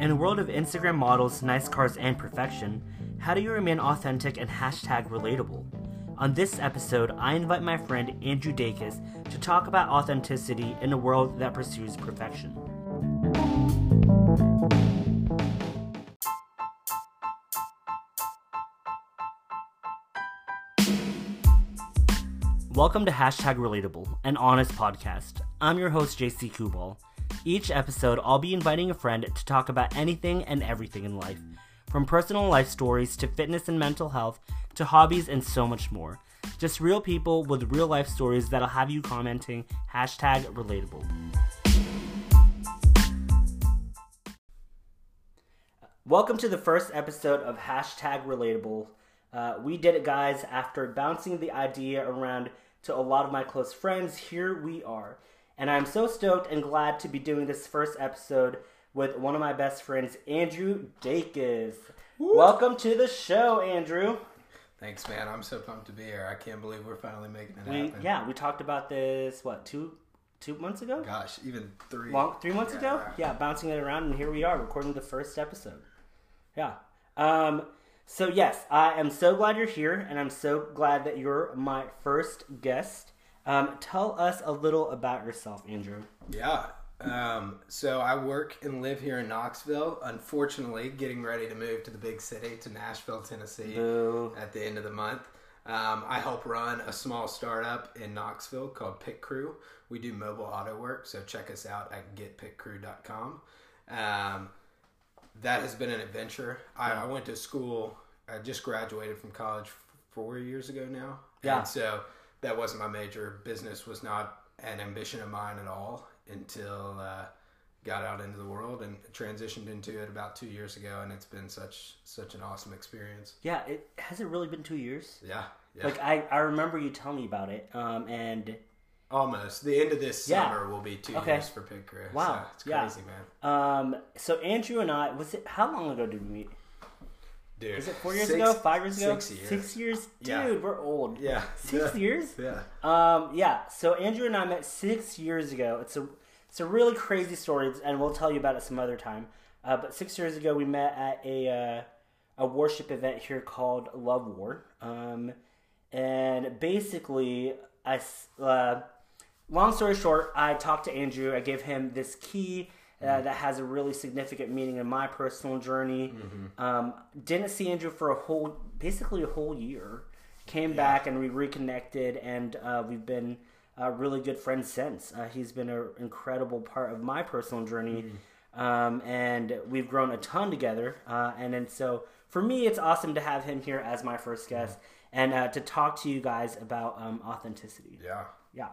In a world of Instagram models, nice cars, and perfection, how do you remain authentic and hashtag relatable? On this episode, I invite my friend Andrew Dacus to talk about authenticity in a world that pursues perfection. Welcome to Hashtag Relatable, an honest podcast. I'm your host, JC Kubal. Each episode, I'll be inviting a friend to talk about anything and everything in life, from personal life stories to fitness and mental health to hobbies and so much more. Just real people with real life stories that'll have you commenting hashtag relatable. Welcome to the first episode of hashtag relatable. Uh, we did it, guys, after bouncing the idea around to a lot of my close friends. Here we are. And I'm so stoked and glad to be doing this first episode with one of my best friends, Andrew Dacus. Welcome to the show, Andrew. Thanks, man. I'm so pumped to be here. I can't believe we're finally making it We happen. yeah, we talked about this what two two months ago? Gosh, even three. Long three months Yeah. ago? Yeah, bouncing it around, and here we are recording the first episode. Yeah. Um. So yes, I am so glad you're here, and I'm so glad that you're my first guest. Um, tell us a little about yourself, Andrew. Yeah. Um, so I work and live here in Knoxville. Unfortunately, getting ready to move to the big city, to Nashville, Tennessee, Boo. at the end of the month. Um, I help run a small startup in Knoxville called Pit Crew. We do mobile auto work, so check us out at getpitcrew.com. Um, that has been an adventure. I, I went to school. I just graduated from college four years ago now. Yeah. And so that wasn't my major. Business was not an ambition of mine at all until uh, got out into the world and transitioned into it about two years ago. And it's been such such an awesome experience. Yeah, it has it really been two years? Yeah. Yeah. Like I, I remember you telling me about it. Um, and Almost. The end of this Yeah. summer will be two Okay. years for Crew. Wow. So it's Yeah. crazy, man. um, so Andrew and I was it? How long ago did we meet? Dude. Is it four years six- ago? Five years ago? Six years. Six years, dude. Yeah. We're old. Yeah. Six Yeah. years. Yeah. Um, yeah. So Andrew and I met six years ago. It's a it's a really crazy story, and we'll tell you about it some other time. Uh, but six years ago, we met at a uh, a worship event here called Love War. Um, and basically, I uh, long story short, I talked to Andrew. I gave him this key. Uh, that has a really significant meaning in my personal journey. Um, didn't see Andrew for a whole, basically a whole year. Came back and we reconnected, and uh, we've been uh, really good friends since. Uh, he's been an incredible part of my personal journey, um, and we've grown a ton together. Uh, and then so for me, it's awesome to have him here as my first guest and uh, to talk to you guys about um, authenticity. Yeah. Yeah.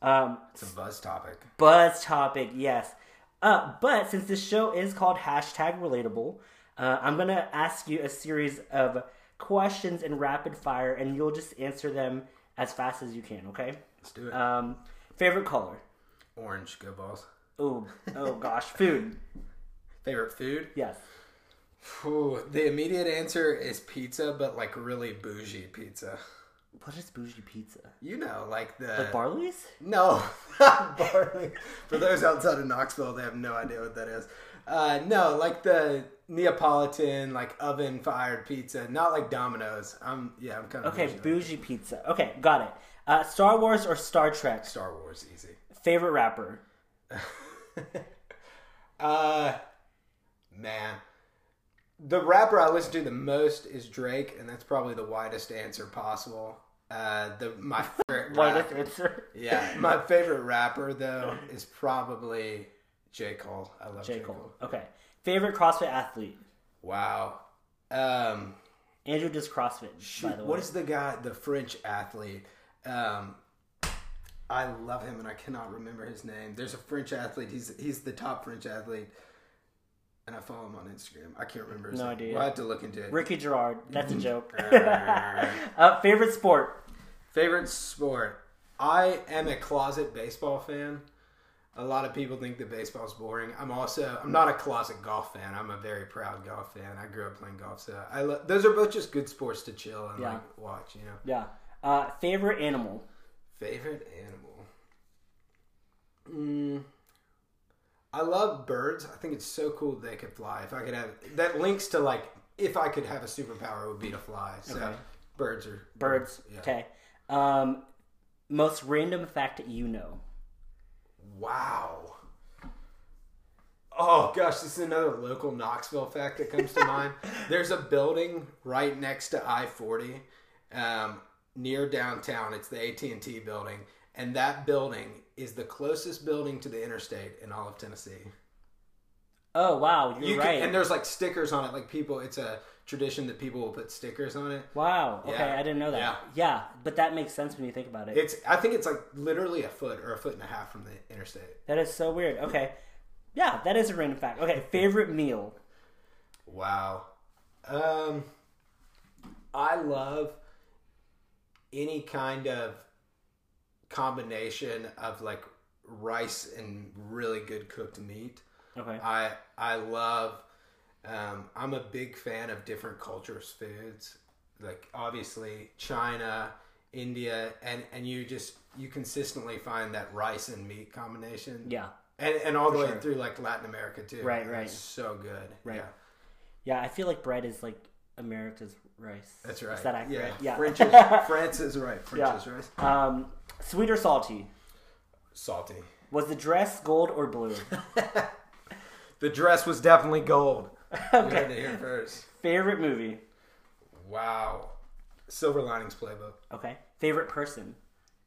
Um, It's a buzz topic. buzz topic, yes. Uh, but since this show is called hashtag relatable, uh, I'm gonna ask you a series of questions in rapid fire, and you'll just answer them as fast as you can. Okay? Let's do it. Um, favorite color? Orange, go Vols. Oh, oh gosh, food. Favorite food? Yes. Ooh, the immediate answer is pizza, but like really bougie pizza. What is bougie pizza? You know, like the Like Barley's? no barley. For those outside of Knoxville, they have no idea what that is. Uh, no, like the Neapolitan, like oven fired pizza, not like Domino's. I'm yeah, I'm kind of Okay, bougie pizza. Okay, got it. Uh, Star Wars or Star Trek? Star Wars easy. Favorite rapper? Uh, man, the rapper I listen to the most is Drake, and that's probably the widest answer possible. Uh, the my favorite rapper, answer. yeah, my favorite rapper though is probably J Cole. I love J. J, Cole. Cole. Okay. Favorite CrossFit athlete? Wow. Um, Andrew does CrossFit, by the way. what is the guy, the French athlete? Um, I love him, and I cannot remember his name. There's a French athlete. He's he's the top French athlete, and I follow him on Instagram. I can't remember his No name. idea. We'll have to look into it. Ricky Gerard. That's a joke. Uh, favorite sport? Favorite sport? I am a closet baseball fan. A lot of people think that baseball's boring. I'm also I'm not a closet golf fan. I'm a very proud golf fan. I grew up playing golf, so I lo- those are both just good sports to chill and Yeah. like watch. You know. Yeah. Uh, favorite animal? Favorite animal? Mm, I love birds. I think it's so cool they could fly. If I could have that links to like if I could have a superpower, it would be to fly. So Okay. birds are Birds. Yeah. Okay. Um, most random fact that you know. Wow. Oh gosh, this is another local Knoxville fact that comes to mind. There's a building right next to I forty, um, near downtown. It's the AT and T building, and that building is the closest building to the interstate in all of Tennessee. Oh wow, you're You can- right. and there's like stickers on it. Like people, it's a tradition that people will put stickers on it. wow. Okay, Yeah. I didn't know that. Yeah. Yeah. but that makes sense when you think about it. It's I think it's like literally a foot or a foot and a half from the interstate. that is so weird. Okay. Yeah, that is a random fact. Okay, favorite meal. Wow. Um, I love any kind of combination of like rice and really good cooked meat. Okay. I I love. Um, I'm a big fan of different cultures' foods. Like obviously China, India, and and you just you consistently find that rice and meat combination. Yeah. And, and all the way sure. through like Latin America too. Right, It's right. so good. Right. Yeah. Yeah, I feel like bread is like America's rice. That's right. Is that accurate? Yeah. Yeah. French is, France is right. French Yeah. is right. Um, sweet or salty? Salty. Was the dress gold or blue? The dress was definitely gold. You okay. heard it here first. Favorite movie? Wow. Silver Linings Playbook. Okay. Favorite person?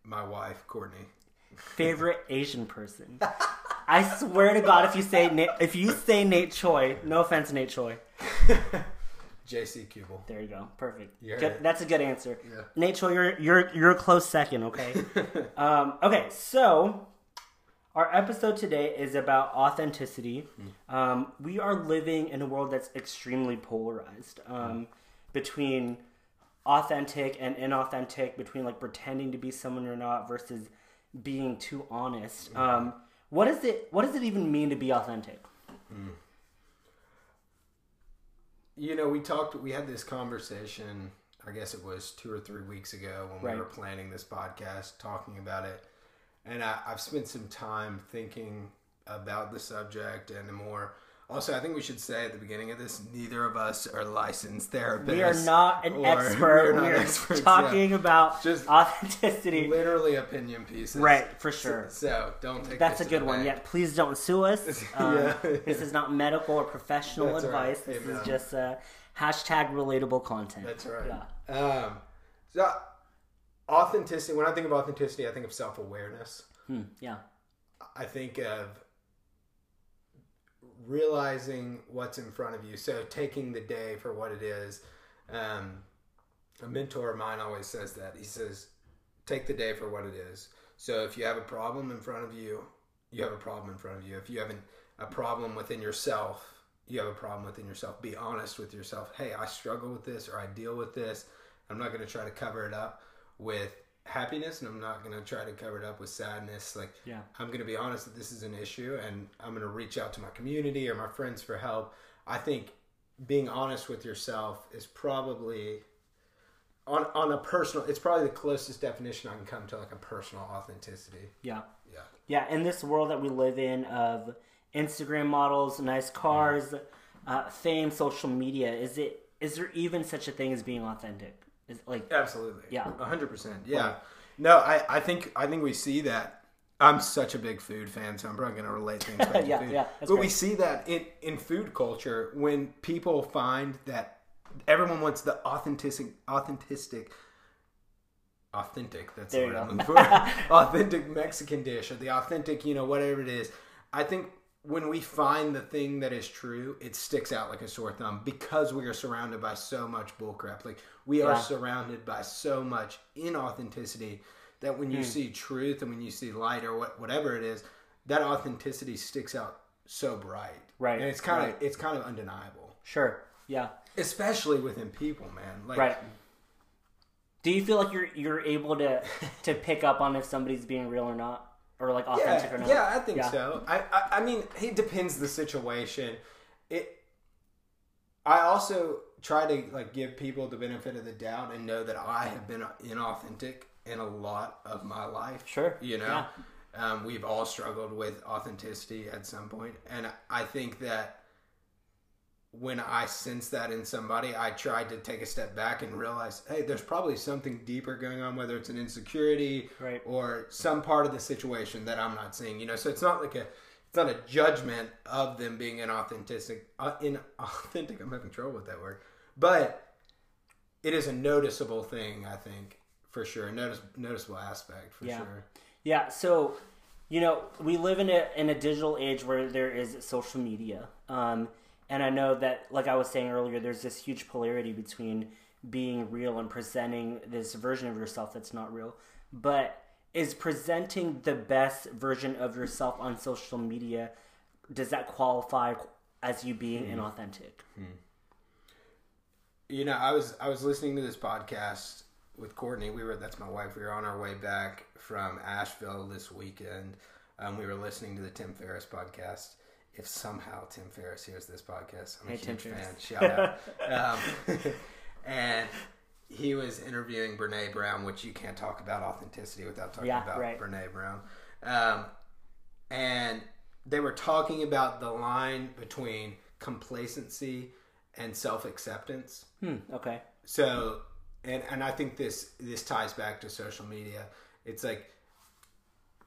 My wife, Courtney. Favorite Asian person? I swear to God, if you say Nate, if you say Nate Choi, no offense, Nate Choi. JC Kubel. There you go. Perfect. Good, that's a good answer. Yeah. Nate Choi, you're you're you're a close second. Okay. um, okay, so our episode today is about authenticity. Um, we are living in a world that's extremely polarized um, between authentic and inauthentic, between like pretending to be someone or not versus being too honest. Um, what is it? What does it even mean to be authentic? You know, we talked, we had this conversation, I guess it was two or three weeks ago when Right. we were planning this podcast, talking about it. And I, I've spent some time thinking about the subject and more. Also, I think we should say at the beginning of this, neither of us are licensed therapists. We are not an or- expert. We not are experts, talking about Just authenticity. Literally opinion pieces. Right, for sure. So don't take That's a good one. bank. Yeah, please don't sue us. Um, Yeah. This is not medical or professional That's right. advice. This Amen. is just uh, hashtag relatable content. That's right. Yeah. Um, so authenticity. When I think of authenticity, I think of self awareness. Hmm, yeah. I think of realizing what's in front of you. So taking the day for what it is. Um, a mentor of mine always says that. He says, take the day for what it is. So if you have a problem in front of you, you have a problem in front of you. If you have an, a problem within yourself, you have a problem within yourself. Be honest with yourself. Hey, I struggle with this or I deal with this. I'm not going to try to cover it up with happiness and I'm not going to try to cover it up with sadness. Like, Yeah. I'm going to be honest that this is an issue and I'm going to reach out to my community or my friends for help. I think being honest with yourself is probably on on a personal it's probably the closest definition I can come to like a personal authenticity. Yeah. Yeah. Yeah. In this world that we live in of Instagram models, nice cars, uh, fame, social media, is it is there even such a thing as being authentic? Is like Absolutely. Yeah. A hundred percent. Yeah. No, I, I think I think we see that. I'm such a big food fan, so I'm probably going to relate things back to Yeah, food. yeah, but we see that in in food culture when people find that everyone wants the authentic, authentic, authentic. That's There the word I'm looking for. authentic Mexican dish or the authentic, you know, whatever it is. I think when we find the thing that is true, it sticks out like a sore thumb because we are surrounded by so much bullcrap. Like we are surrounded by so much inauthenticity that when you Hmm. see truth and when you see light or what, whatever it is, that authenticity sticks out so bright. Right, And it's kind right. of it's kind of undeniable, sure. Yeah. especially within people, man. Like Right. Do you feel like you're you're able to to pick up on if somebody's being real or not, or like authentic yeah, or not? Yeah, I think Yeah. so. I, I I mean, it depends the situation. It. I also try to like give people the benefit of the doubt and know that I have been inauthentic in a lot of my life. Sure. You know. Um, we've all struggled with authenticity at some point, and I think that when I sense that in somebody, I tried to take a step back and realize, hey, there's probably something deeper going on, whether it's an insecurity Right. or some part of the situation that I'm not seeing. You know, so it's not like a it's not a judgment of them being inauthentic. Uh, inauthentic. I'm having trouble with that word, but it is a noticeable thing. I think for sure, a notice, noticeable aspect for Yeah. sure. Yeah, so you know, we live in a in a digital age where there is social media. Um and I know that like I was saying earlier, there's this huge polarity between being real and presenting this version of yourself that's not real. But is presenting the best version of yourself on social media does that qualify as you being inauthentic? You know, I was I was listening to this podcast with Courtney. We were that's my wife. We were on our way back from Asheville this weekend. Um, we were listening to the Tim Ferriss podcast. If somehow Tim Ferriss hears this podcast, I'm a Hey, Tim huge fan. Ferriss. Shout out. um, and he was interviewing Brene Brown, which you can't talk about authenticity without talking Yeah, about right. Brene Brown. Um, and they were talking about the line between complacency and self acceptance. Hmm, okay. So, and and I think this this ties back to social media. It's like,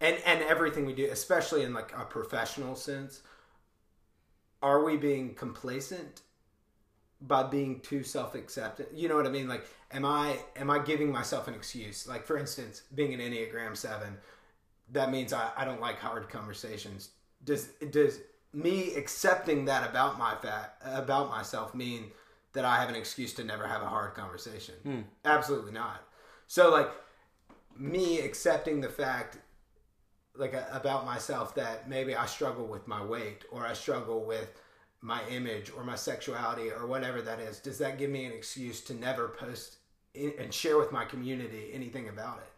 and and everything we do, especially in like a professional sense, are we being complacent by being too self acceptant? You know what I mean? Like, am I am I giving myself an excuse? Like, for instance, being an Enneagram Seven, that means I, I don't like hard conversations. Does does me accepting that about my fat about myself mean that I have an excuse to never have a hard conversation? Hmm. Absolutely not. So like me accepting the fact like a, about myself that maybe I struggle with my weight or I struggle with my image or my sexuality or whatever that is, does that give me an excuse to never post in, and share with my community anything about it?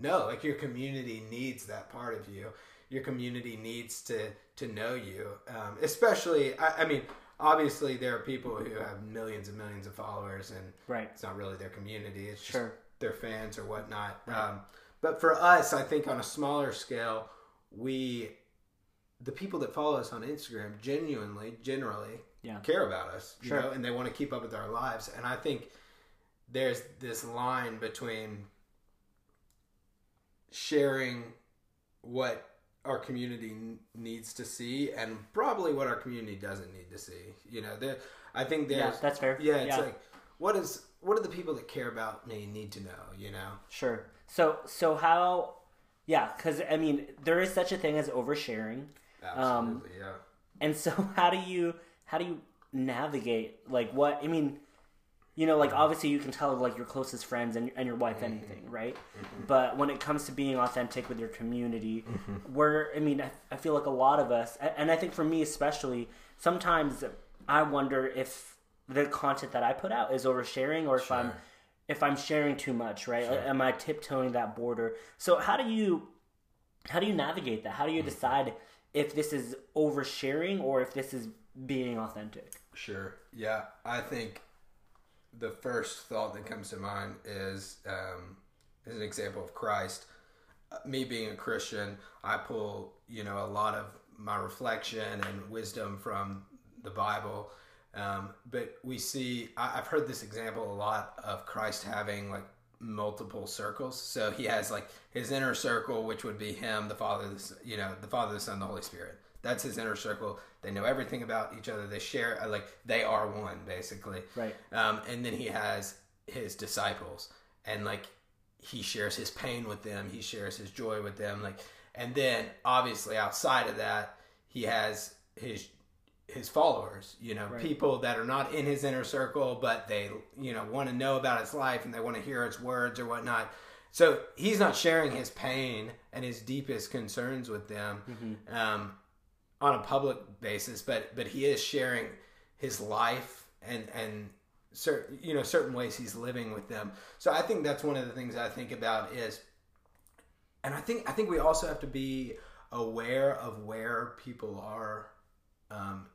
No, like your community needs that part of you. Your community needs to to know you, um, especially. I, I mean, obviously there are people who have millions and millions of followers, and Right. it's not really their community. It's just Sure. their fans or whatnot. Um, but for us, I think on a smaller scale, we, the people that follow us on Instagram, genuinely, generally, Yeah. care about us, you Sure. know, and they want to keep up with our lives. And I think there's this line between sharing what our community n- needs to see and probably what our community doesn't need to see. You know, there, I think Yeah, that's fair. yeah, it's like what is what do the people that care about me need to know? You know, Sure. So so how? Yeah, because I mean, there is such a thing as oversharing, absolutely, um, yeah. and so how do you how do you navigate like what I mean? You know, like obviously you can tell like your closest friends and, and your wife mm-hmm. anything, right? Mm-hmm. But when it comes to being authentic with your community, mm-hmm. where I mean, I, I feel like a lot of us, and I think for me especially, sometimes I wonder if the content that I put out is oversharing or if I'm Sure. If I'm sharing too much, right? Am I tiptoeing that border? So how do you how do you navigate that? How do you decide if this is oversharing or if this is being authentic? Sure. Yeah, I think the first thought that comes to mind is um, is an example of Christ. Uh, Me being a Christian, I pull you know a lot of my reflection and wisdom from the Bible. Um, but we see, I, I've heard this example a lot of Christ having like multiple circles. So he has like his inner circle, which would be him, the Father, the, you know, the Father, the Son, the Holy Spirit. That's his inner circle. They know everything about each other. They share, uh, like they are one, basically. Right. Um, and then he has his disciples, and like he shares his pain with them. He shares his joy with them. Like, and then obviously outside of that, he has his his followers. You know, people that are not in his inner circle, but they you know want to know about his life and they want to hear his words or whatnot. So he's not sharing his pain and his deepest concerns with them um, on a public basis, but but he is sharing his life and and certain you know certain ways he's living with them. So I think that's one of the things I think about is, and I think I think we also have to be aware of where people are um,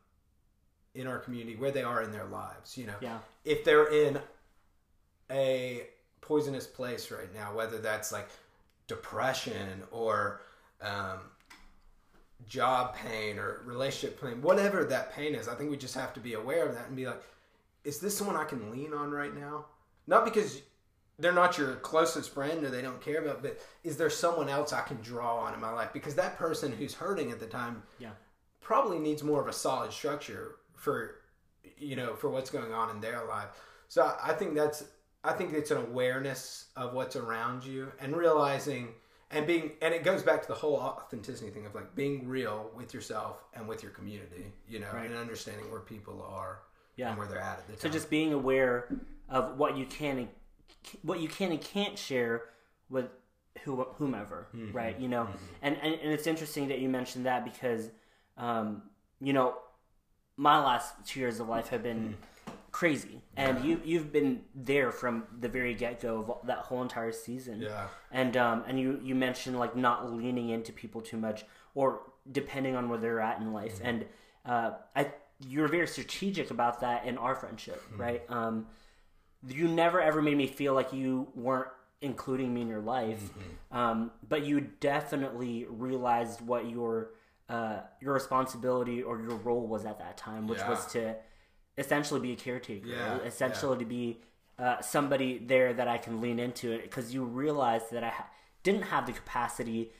in our community, where they are in their lives. You know, Yeah. if they're in a poisonous place right now, whether that's like depression or um, job pain or relationship pain, whatever that pain is, I think we just have to be aware of that and be like, is this someone I can lean on right now? Not because they're not your closest friend or they don't care about, but is there someone else I can draw on in my life? Because that person who's hurting at the time Yeah. probably needs more of a solid structure for you know for what's going on in their life. So I- think that's I think it's an awareness of what's around you and realizing and being and it goes back to the whole authenticity thing of like being real with yourself and with your community, you know, Right. and understanding where people are Yeah. and where they're at at the time. So just being aware of what you can and what you can and can't share with who, whomever, Mm-hmm. right? You know, and, and and it's interesting that you mentioned that because, um, you know, my last two years of life have been crazy, and you you've been there from the very get go of that whole entire season. yeah. And um, and you you mentioned like not leaning into people too much, or depending on where they're at in life. And uh, I you're very strategic about that in our friendship, right? Um, you never ever made me feel like you weren't including me in your life, um, but you definitely realized what your uh, your responsibility or your role was at that time, which Yeah. was to essentially be a caretaker, Yeah, essentially to be uh, somebody there that I can lean into it because you realized that I ha- didn't have the capacity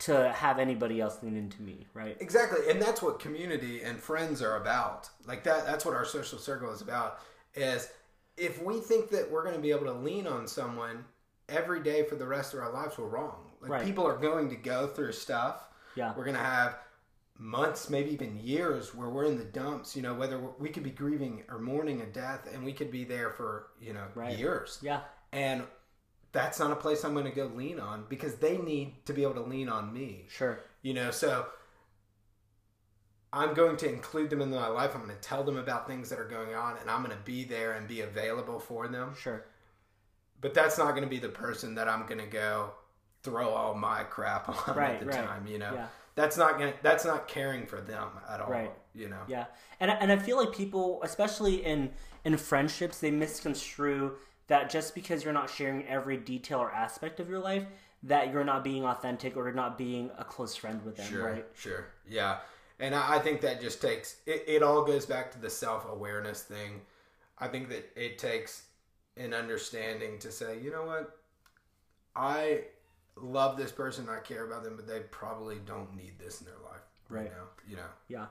to have anybody else lean into me, right? Exactly, and that's what community and friends are about. Like that that's what our social circle is about is if we think that we're going to be able to lean on someone every day for the rest of our lives, we're wrong. Like Right. people are going to go through stuff. Yeah. We're going to have months, maybe even years where we're in the dumps, you know, whether we're, could be grieving or mourning a death and we could be there for, you know, Right. years. Yeah, And that's not a place I'm going to go lean on because they need to be able to lean on me sure. you know so i'm going to include them in my life i'm going to tell them about things that are going on and i'm going to be there and be available for them Sure. but that's not going to be the person that i'm going to go throw all my crap on Right, at the right. time you know Yeah. That's not to that's not caring for them at all Right. you know Yeah, and I- and I feel like people, especially in in friendships, they misconstrue that just because you're not sharing every detail or aspect of your life, that you're not being authentic or not being a close friend with them, Sure, right? sure, yeah, and I, I think that just takes it. It all goes back to the self awareness thing. I think that it takes an understanding to say, you know what, I love this person, I care about them, but they probably don't need this in their life right, Right. now. You know, Yeah.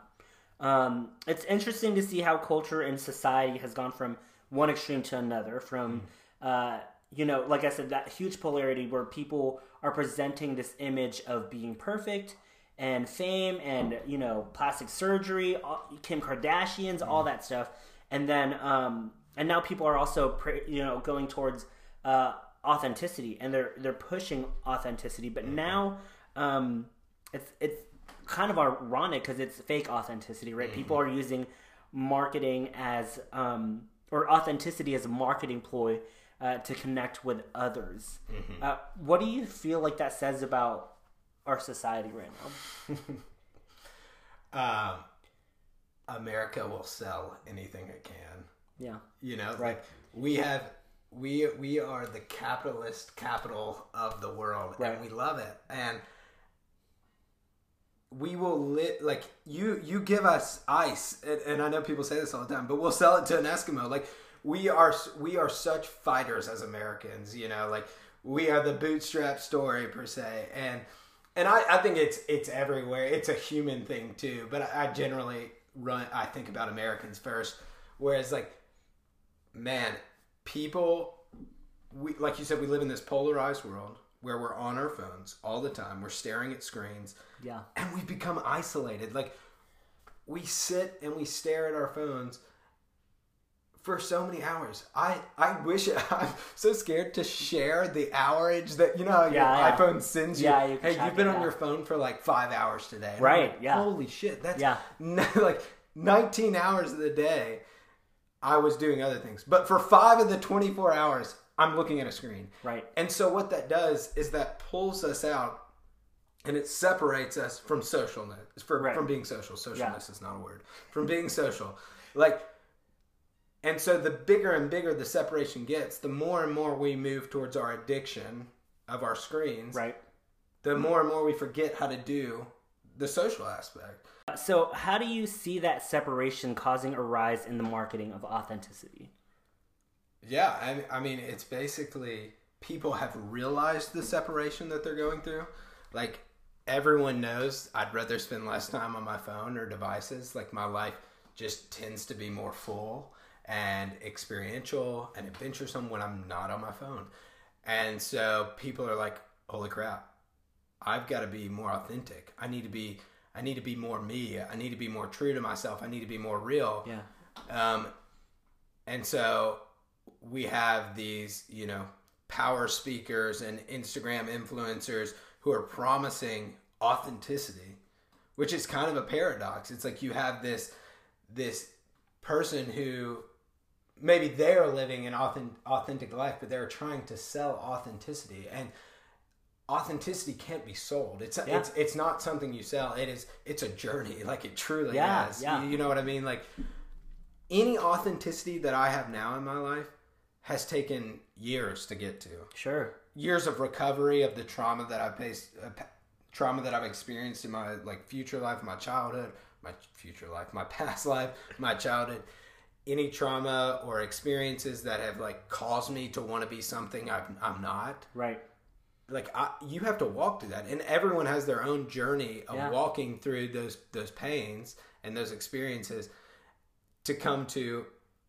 Um, it's interesting to see how culture and society has gone from one extreme to another. From, uh, you know, like I said, that huge polarity where people are presenting this image of being perfect and fame and, you know, plastic surgery, all- Kim Kardashians, all that stuff. And then, um, and now people are also, pra- you know, going towards uh, authenticity and they're they're pushing authenticity. But now, um, it's it's kind of ironic because it's fake authenticity, right? People are using marketing as um, or authenticity as a marketing ploy uh, to connect with others. Uh, what do you feel like that says about our society right now? um, America will sell anything it can. Yeah, You know, Right. like we have we we are the capitalist capital of the world, Right. and we love it. And we will lit like you you give us ice, and, and I know people say this all the time, but we'll sell it to an Eskimo. Like we are we are such fighters as Americans. You know, like we are the bootstrap story per se, and and I, I think it's it's everywhere. It's a human thing too, but I, I generally run. I think about Americans first, whereas like man, people, we like you said, we live in this polarized world where we're on our phones all the time. We're staring at screens, yeah, and we've become isolated. Like we sit and we stare at our phones for so many hours. I I wish I'm so scared to share the hourage that you know your Yeah, iPhone sends you. Yeah, you hey, you've been it, on your phone for like five hours today. Right, like, yeah. Holy shit, that's Yeah. like 19 hours of the day. I was doing other things, but for five of the 24 hours, I'm looking at a screen. right, And so what that does is that pulls us out and it separates us from socialness for, Right. from being social. Socialness is not a word. From being social. Like and so the bigger and bigger the separation gets, the more and more we move towards our addiction of our screens. right, the more and more we forget how to do the social aspect. So, how do you see that separation causing a rise in the marketing of authenticity? Yeah, I, I mean, it's basically people have realized the separation that they're going through. Like, everyone knows I'd rather spend less time on my phone or devices. Like, my life just tends to be more full and experiential and adventuresome when I'm not on my phone. And so people are like, holy crap, I've got to be more authentic. I need to be I need to be more me. I need to be more true to myself. I need to be more real. Yeah. Um, and so we have these, you know, power speakers and Instagram influencers who are promising authenticity, which is kind of a paradox. It's like you have this this person who maybe they're living an authentic, authentic life, but they're trying to sell authenticity and authenticity can't be sold. It's Yeah. it's it's not something you sell. It is it's a journey. Like it truly Yeah, is. yeah. You, you know what I mean? Like any authenticity that I have now in my life has taken years to get to. Sure. Years of recovery of the trauma that I've faced, uh, trauma that I've experienced in my like future life, my childhood, my future life, my past life, my childhood. Any trauma or experiences that have like caused me to want to be something I've, I'm not Right. Like I, you have to walk through that and everyone has their own journey of Yeah. walking through those those pains and those experiences to come to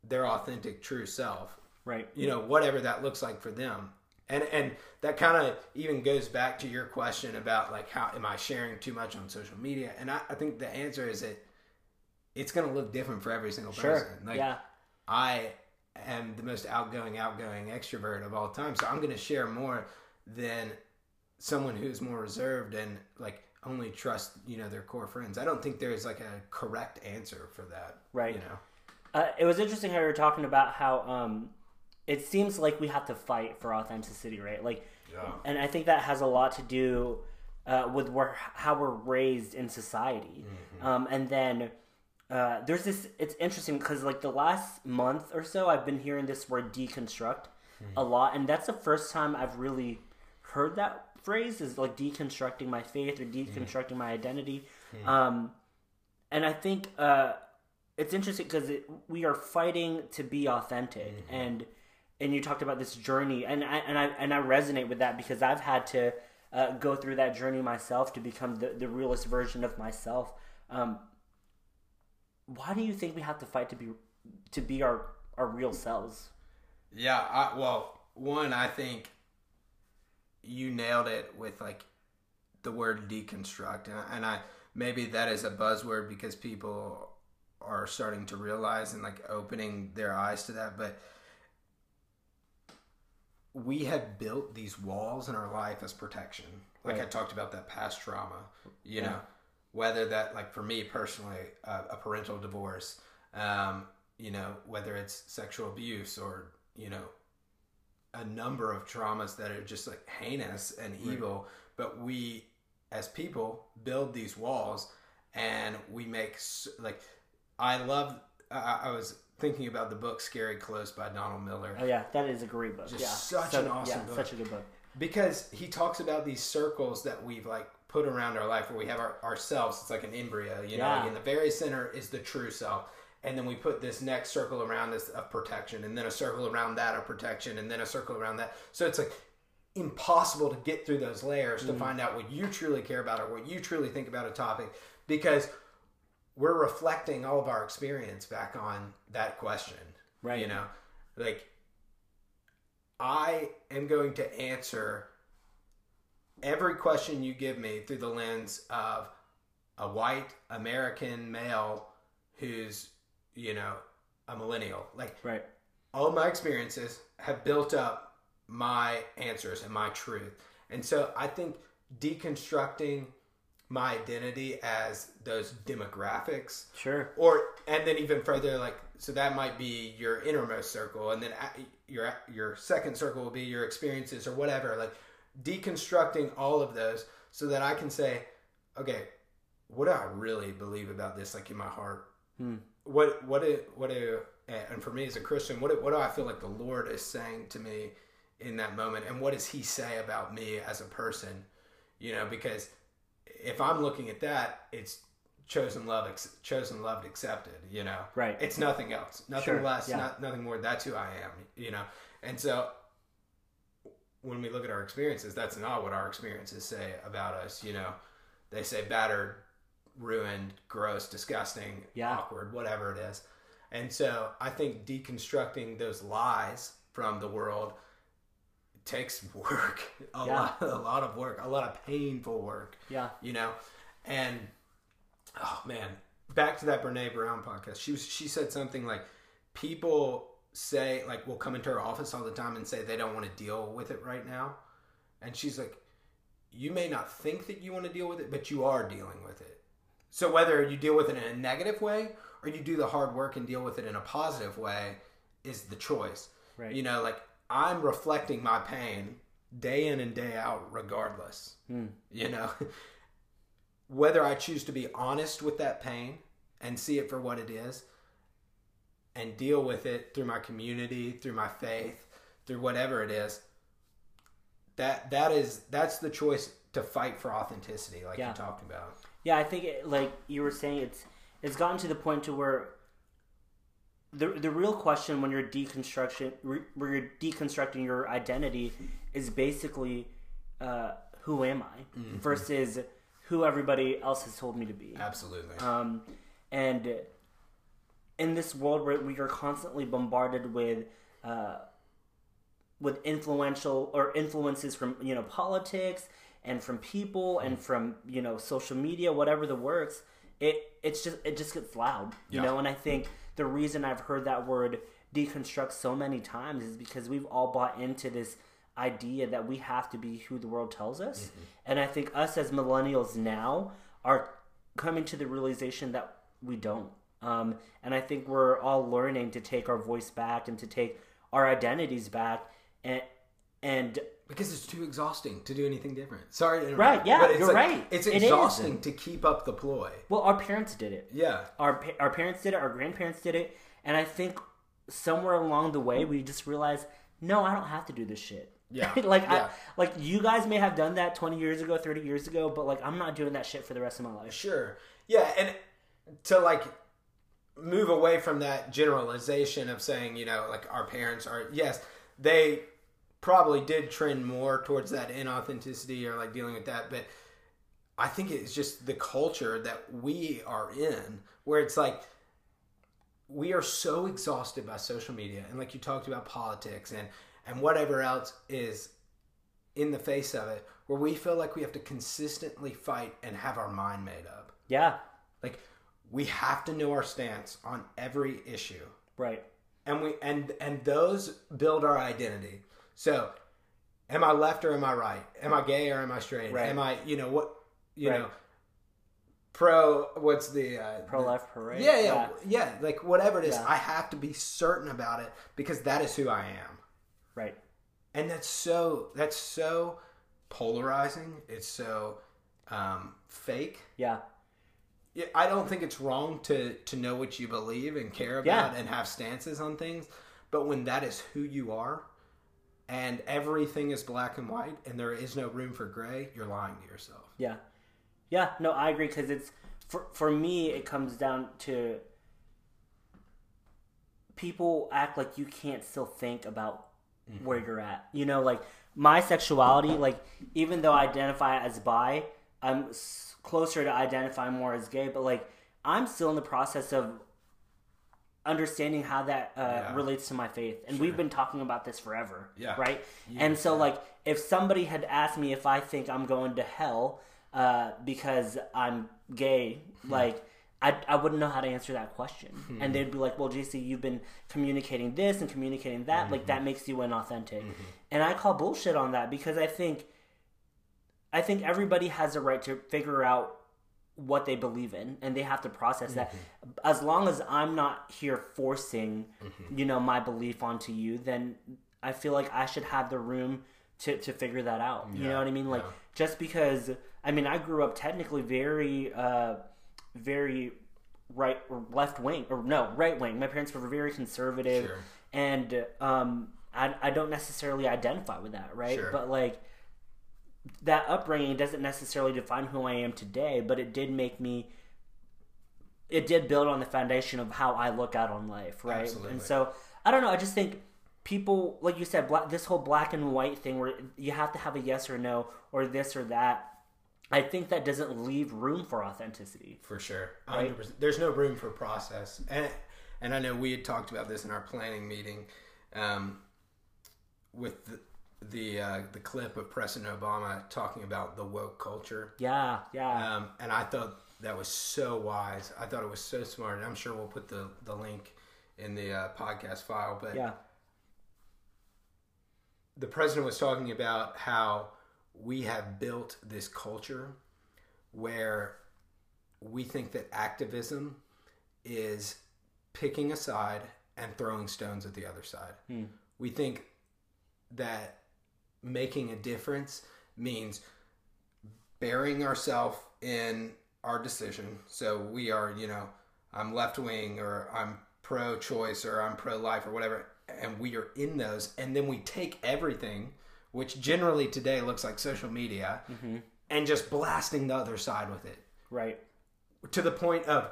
their authentic true self Right. you know whatever that looks like for them and and that kind of even goes back to your question about like how am i sharing too much on social media and i, I think the answer is that it's going to look different for every single Sure. person like yeah. I am the most outgoing, outgoing extrovert of all time. So I'm going to share more than someone who's more reserved and like only trust, you know, their core friends. I don't think there's like a correct answer for that. Right. You know? Uh, it was interesting how you were talking about how um, it seems like we have to fight for authenticity, right? Like, Yeah. and I think that has a lot to do uh, with where how we're raised in society, um, and then. Uh, there's this. It's interesting because like the last month or so, I've been hearing this word deconstruct a lot, and that's the first time I've really heard that phrase. Is like deconstructing my faith or deconstructing my identity. Um, and I think uh, it's interesting because it, we are fighting to be authentic, and and you talked about this journey, and I and I and I resonate with that because I've had to uh, go through that journey myself to become the, the realest version of myself. Um, why do you think we have to fight to be to be our our real selves? Yeah. I, well, one, I think you nailed it with like the word deconstruct. And I, and I maybe that is a buzzword because people are starting to realize and like opening their eyes to that. But we have built these walls in our life as protection. Like I talked about that past trauma, you Yeah. know, whether that like for me personally, uh, a parental divorce, um, you know, whether it's sexual abuse or, you know, a number of traumas that are just like heinous and evil, but we as people build these walls and we make like I love I, I was thinking about the book Scary Close by Donald Miller Oh yeah, that is a great book. Just yeah, such So- an awesome yeah, book. such a good book. because he talks about these circles that we've like put around our life where we have our, ourselves it's like an embryo you know Yeah. like in the very center is the true self and then we put this next circle around this of protection and then a circle around that of protection and then a circle around that. So it's like impossible to get through those layers to mm. find out what you truly care about or what you truly think about a topic because we're reflecting all of our experience back on that question Right. you know? Like I am going to answer every question you give me through the lens of a white American male who's, you know, a millennial. Like Right. all my experiences have built up my answers and my truth. And so I think deconstructing my identity as those demographics Sure. or and then even further like so that might be your innermost circle and then your your second circle will be your experiences or whatever like deconstructing all of those so that I can say okay what do I really believe about this like in my heart Hmm. What what do, what do and for me as a Christian what do, what do I feel like the Lord is saying to me in that moment and what does he say about me as a person You know, because if I'm looking at that, it's chosen love, ex- chosen, loved, accepted. You know, Right. It's nothing else, nothing Sure, less, yeah. not nothing more. That's who I am. You know, and so when we look at our experiences, that's not what our experiences say about us. You know, they say battered, ruined, gross, disgusting, Yeah. awkward, whatever it is. And so I think deconstructing those lies from the world takes work, a Yeah. lot, a lot of work, a lot of painful work. Yeah. You know, and oh man, back to that Brene Brown podcast. She was she said something like people say like will come into her office all the time and say they don't want to deal with it right now, and she's like, you may not think that you want to deal with it, but you are dealing with it. So whether you deal with it in a negative way or you do the hard work and deal with it in a positive way is the choice. Right. You know, like I'm reflecting my pain day in and day out regardless. Hmm. You know, whether I choose to be honest with that pain and see it for what it is and deal with it through my community, through my faith, through whatever it is, that that is that's the choice to fight for authenticity like Yeah. you talked about. Yeah, I think it, like you were saying, it's it's gotten to the point to where the the real question when you're deconstruction re- where you're deconstructing your identity is basically uh, who am I versus who everybody else has told me to be. Absolutely. Um, and in this world where we are constantly bombarded with uh, with influential or influences from you know politics and from people and from you know social media, whatever the works, it it's just it just gets loud, you Yeah. know. And I think the reason I've heard that word deconstruct so many times is because we've all bought into this idea that we have to be who the world tells us. And I think us as millennials now are coming to the realization that we don't. Um, and I think we're all learning to take our voice back and to take our identities back and and because it's too exhausting to do anything different. Sorry to interrupt. Right, yeah, but it's you're like- right. It's It exhausting to keep up the ploy. well our parents did it. Yeah. Our our parents did it, our grandparents did it, and I think somewhere along the way we just realized, no, I don't have to do this shit. Yeah, like yeah. I like you guys may have done that 20 years ago, 30 years ago, but like I'm not doing that shit for the rest of my life. Sure. Yeah, and to like move away from that generalization of saying, you know, like our parents are yes, they probably did trend more towards that inauthenticity or like dealing with that, but I think it's just the culture that we are in where it's like we are so exhausted by social media and like you talked about politics and and whatever else is in the face of it where we feel like we have to consistently fight and have our mind made up. Yeah, like we have to know our stance on every issue. Right. and we and and those build our identity so am i left or am i right am i gay or am i straight Right. am i you know what you Right. know pro what's the uh Pro life, parade. yeah, yeah, yeah, like whatever it is, Yeah. I have to be certain about it because that is who I am. Right. And that's so that's so polarizing. It's so um, fake. Yeah. Yeah, I don't think it's wrong to to know what you believe and care about and have stances on things, but when that is who you are and everything is black and white and there is no room for gray, you're lying to yourself. Yeah, yeah. No, I agree because it's for for me. It comes down to people act like you can't still think about mm-hmm. where you're at. You know, like my sexuality. Like even though I identify as bi, I'm s- closer to identifying more as gay. But like I'm still in the process of understanding how that uh, Yeah. relates to my faith. And we've been talking about this forever Yeah. right? And so like if somebody had asked me if i think i'm going to hell uh, because i'm gay like I, I wouldn't know how to answer that question. And they'd be like well jc you've been communicating this and communicating that. Like that makes you inauthentic. And i call bullshit on that because i think i think everybody has a right to figure out what they believe in and they have to process that. As long as i'm not here forcing you know my belief onto you then i feel like i should have the room to, to figure that out. You know what i mean? Like yeah. just because i mean i grew up technically very uh very right or left wing or no right wing. My parents were very conservative Sure. and um I, I don't necessarily identify with that right? Sure. but like that upbringing doesn't necessarily define who I am today, but it did make me. It did build on the foundation of how I look out on life, right? Absolutely. And so I don't know. I just think people, like you said, black, this whole black and white thing, where you have to have a yes or no, or this or that. I think that doesn't leave room for authenticity. for sure. Right. There's no room for process, and and I know we had talked about this in our planning meeting, um, with the the, uh, the clip of President Obama talking about the woke culture, Yeah, yeah, um, and I thought that was so wise. I thought it was so smart. And I'm sure we'll put the the link in the uh, podcast file, but yeah, the president was talking about how we have built this culture where we think that activism is picking a side and throwing stones at the other side. We think that making a difference means burying ourselves in our decision. So we are, you know, I'm left wing or I'm pro choice or I'm pro life or whatever. And we are in those. And then we take everything, which generally today looks like social media, mm-hmm. and just blasting the other side with it right. to the point of,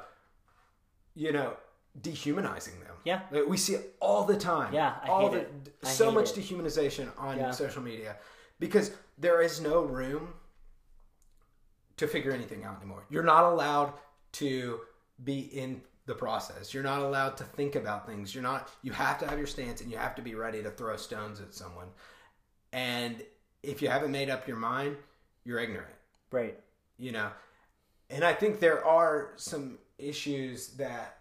you know, dehumanizing them. Yeah. Like, we see it all the time. Yeah, I all hate the it. I so much it. dehumanization on Yeah. social media because there is no room to figure anything out anymore. You're not allowed to be in the process. You're not allowed to think about things. You're not you have to have your stance and you have to be ready to throw stones at someone. And if you haven't made up your mind, you're ignorant Right. you know and i think there are some issues that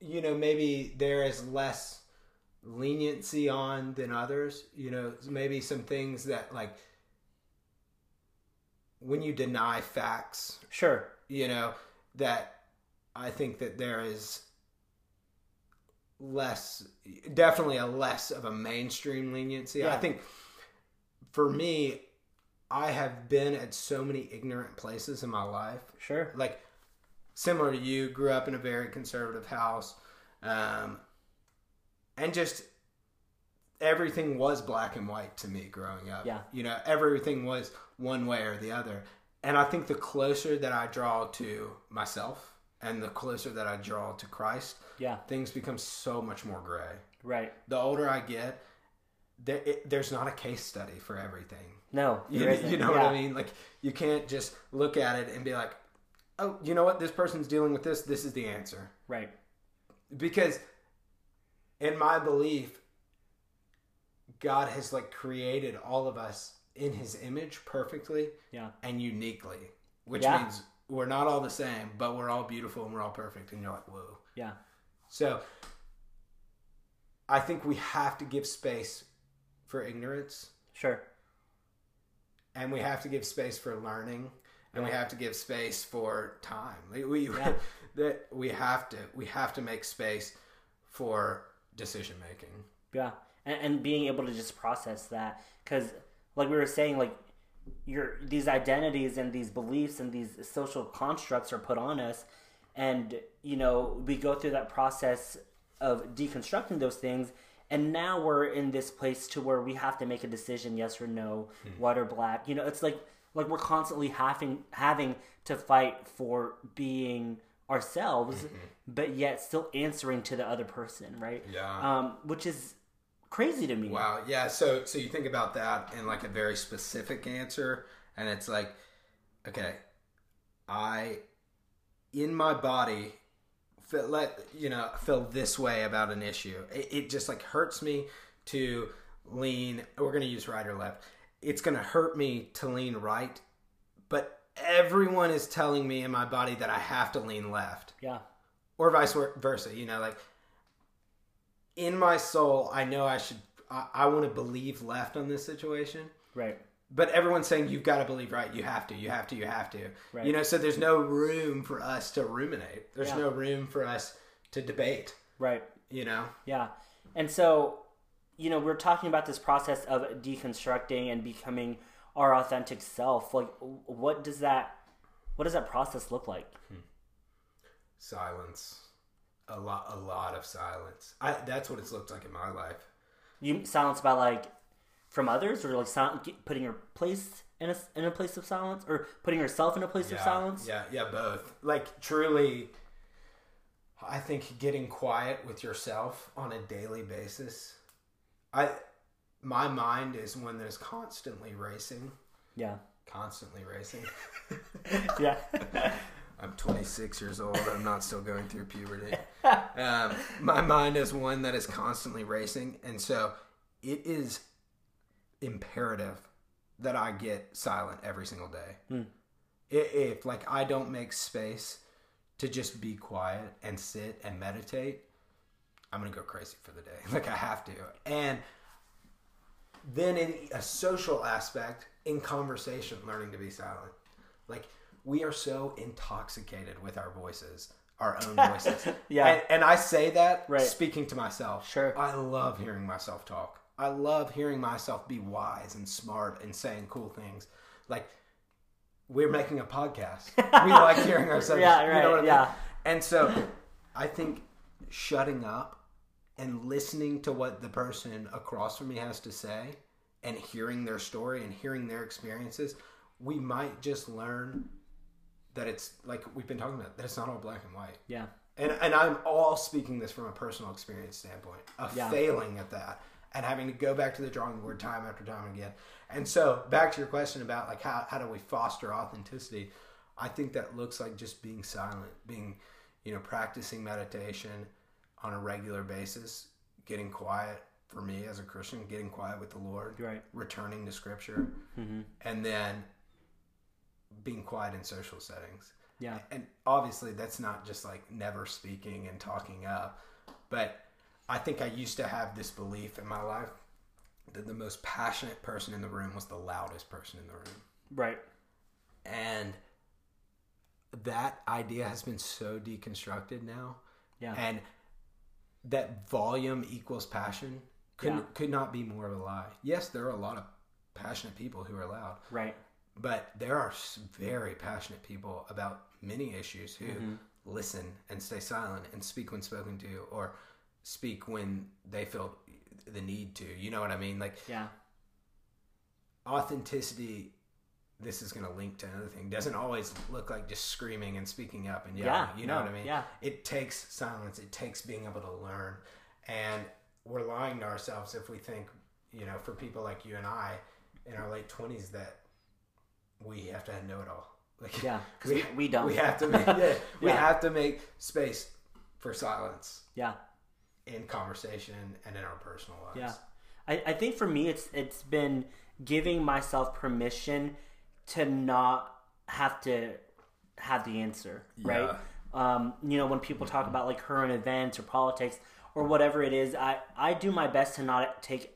you know maybe there is less leniency on than others you know maybe some things that like when you deny facts Sure. you know that i think that there is less definitely a less of a mainstream leniency i think for me i have been at so many ignorant places in my life Sure. like similar to you grew up in a very conservative house um, and just everything was black and white to me growing up Yeah. you know everything was one way or the other and i think the closer that i draw to myself and the closer that i draw to christ Yeah. things become so much more gray Right. the older i get there, it, there's not a case study for everything No. you, you know what I mean? Like you can't just look at it and be like, "Oh, you know what? This person's dealing with this. This is the answer." Right. Because in my belief, God has like created all of us in his image perfectly Yeah. and uniquely, which Yeah. means we're not all the same, but we're all beautiful and we're all perfect and you're like, "Whoa." Yeah. So I think we have to give space for ignorance Sure. and we have to give space for learning and we have to give space for time. Like, we Yeah. that we have to we have to make space for decision making. Yeah, and, and being able to just process that. Because, like we were saying, like your these identities and these beliefs and these social constructs are put on us, and you know we go through that process of deconstructing those things, and now we're in this place to where we have to make a decision, yes or no, hmm. white or black. You know, it's like like we're constantly having having to fight for being ourselves, but yet still answering to the other person, right? yeah. Um, which is crazy to me. wow. Yeah so so you think about that in like a very specific answer and it's like okay i in my body feel let you know feel this way about an issue. It, it just like hurts me to lean we're going to use right or left it's going to hurt me to lean right but everyone is telling me in my body that i have to lean left Yeah, or vice versa you know like in my soul i know i should i, I want to believe left on this situation right. but everyone's saying you've got to believe right you have to you have to you have to Right. you know so there's no room for us to ruminate there's Yeah. no room for us to debate Right. you know Yeah. And so, you know, we're talking about this process of deconstructing and becoming our authentic self. Like, what does that, what does that process look like? Hmm. silence a lot a lot of silence I, that's what it's looked like in my life You silence by like from others, or like sil- putting your place in a in a place of silence, or putting yourself in a place of silence. Yeah, yeah, both. Like truly, I think getting quiet with yourself on a daily basis. I, my mind is one that is constantly racing, Yeah, constantly racing. yeah, I'm 26 years old. I'm not still going through puberty. Um, my mind is one that is constantly racing, and so it is imperative that I get silent every single day. Hmm. If like I don't make space to just be quiet and sit and meditate, I'm gonna go crazy for the day. Like I have to, and then in a social aspect, in conversation, learning to be silent. Like we are so intoxicated with our voices, our own voices. Yeah. and, and I say that Right. speaking to myself. Sure. I love hearing myself talk. I love hearing myself be wise and smart and saying cool things. Like we're making a podcast. we like hearing ourselves. Yeah, You know right, what I mean? yeah. And so I think shutting up and listening to what the person across from me has to say and hearing their story and hearing their experiences, we might just learn that it's like we've been talking about, that it's not all black and white. yeah, And and I'm all speaking this from a personal experience standpoint of Yeah. failing at that and having to go back to the drawing board time after time again. And so back to your question about like how, how do we foster authenticity? I think that looks like just being silent, being, you know, practicing meditation on a regular basis, getting quiet for me as a Christian, getting quiet with the Lord, Right. returning to scripture, hmm and then being quiet in social settings. Yeah, and obviously that's not just like never speaking and talking up but i think i used to have this belief in my life that the most passionate person in the room was the loudest person in the room. Right. and that idea has been so deconstructed now. Yeah, and that volume equals passion could, Yeah. could not be more of a lie yes there are a lot of passionate people who are loud right. but there are very passionate people about many issues who mm-hmm. listen and stay silent and speak when spoken to or speak when they feel the need to. You know what I mean? Like Yeah, authenticity this is going to link to another thing doesn't always look like just screaming and speaking up and yelling Yeah, you know no, what i mean yeah. it takes silence it takes being able to learn and we're lying to ourselves if we think you know for people like you and i in our late 20s that we have to know it all like Yeah, 'cause we- we don't. we have to make yeah, we Yeah. have to make space for silence yeah. in conversation and in our personal lives Yeah, I, I think for me it's it's been giving myself permission to not have to have the answer, right? Um, you know, when people talk about like current events or politics or whatever it is, I I do my best to not take